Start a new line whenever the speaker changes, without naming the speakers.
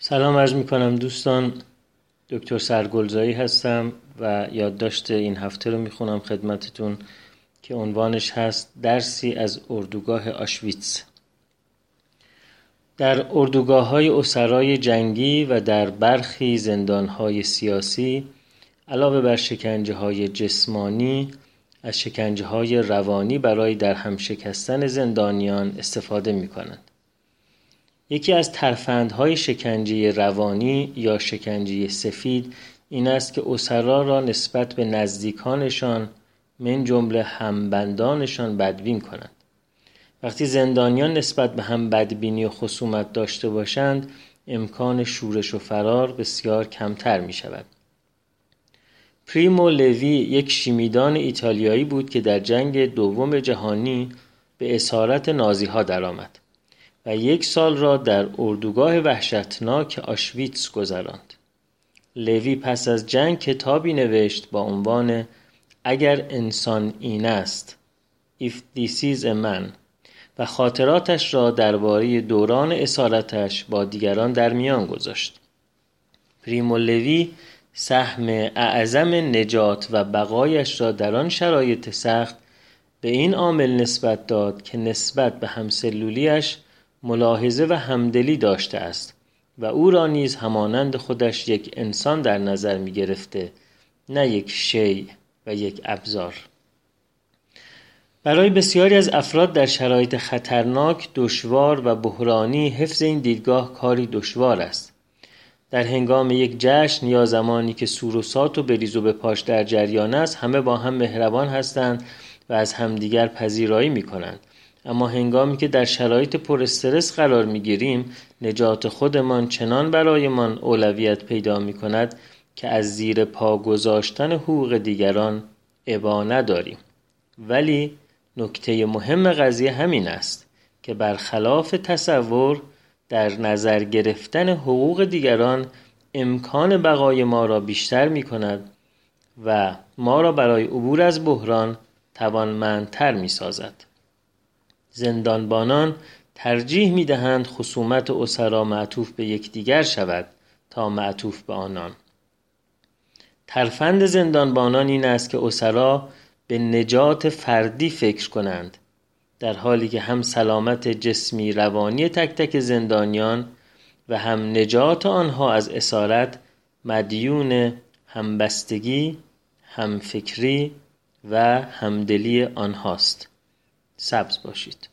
سلام عرض می کنم دوستان دکتر سرگلزایی هستم و یادداشت این هفته رو می خونم خدمتتون که عنوانش هست درسی از اردوگاه آشویتس در اردوگاه های اسرای جنگی و در برخی زندان های سیاسی علاوه بر شکنجه های جسمانی از شکنجه های روانی برای در هم شکستن زندانیان استفاده می کنند. یکی از ترفندهای شکنجه روانی یا شکنجه سفید این است که اسرا را نسبت به نزدیکانشان من جمله همبندانشان بدبین کنند. وقتی زندانیان نسبت به هم بدبینی و خصومت داشته باشند امکان شورش و فرار بسیار کمتر می شود پریمو لوی یک شیمیدان ایتالیایی بود که در جنگ دوم جهانی به اسارت نازی ها درآمد. و یک سال را در اردوگاه وحشتناک آشویتس گذراند. لوی پس از جنگ کتابی نوشت با عنوان اگر انسان این است If this is a man و خاطراتش را درباره دوران اسارتش با دیگران در میان گذاشت. پریمو لوی سهم اعظم نجات و بقایش را در آن شرایط سخت به این عامل نسبت داد که نسبت به همسلولیش ملاحظه و همدلی داشته است و او را نیز همانند خودش یک انسان در نظر می گرفته نه یک شی و یک ابزار. برای بسیاری از افراد در شرایط خطرناک دشوار و بحرانی حفظ این دیدگاه کاری دشوار است. در هنگام یک جشن یا زمانی که سور و سات و بریز و به پاش در جریان است همه با هم مهربان هستند و از همدیگر پذیرایی می کنند. اما هنگامی که در شرایط پر استرس قرار می گیریم نجات خودمان چنان برایمان اولویت پیدا می کند که از زیر پا گذاشتن حقوق دیگران ابا نداریم ولی نکته مهم قضیه همین است که برخلاف تصور در نظر گرفتن حقوق دیگران امکان بقای ما را بیشتر می کند و ما را برای عبور از بحران توانمندتر می سازد. زندانبانان ترجیح می دهند خصومت اسرا معطوف به یکدیگر شود تا معطوف به آنان. ترفند زندانبانان این است که اسرا به نجات فردی فکر کنند در حالی که هم سلامت جسمی روانی تک تک زندانیان و هم نجات آنها از اسارت مدیون همبستگی همفکری و همدلی آنهاست. سبز باشید.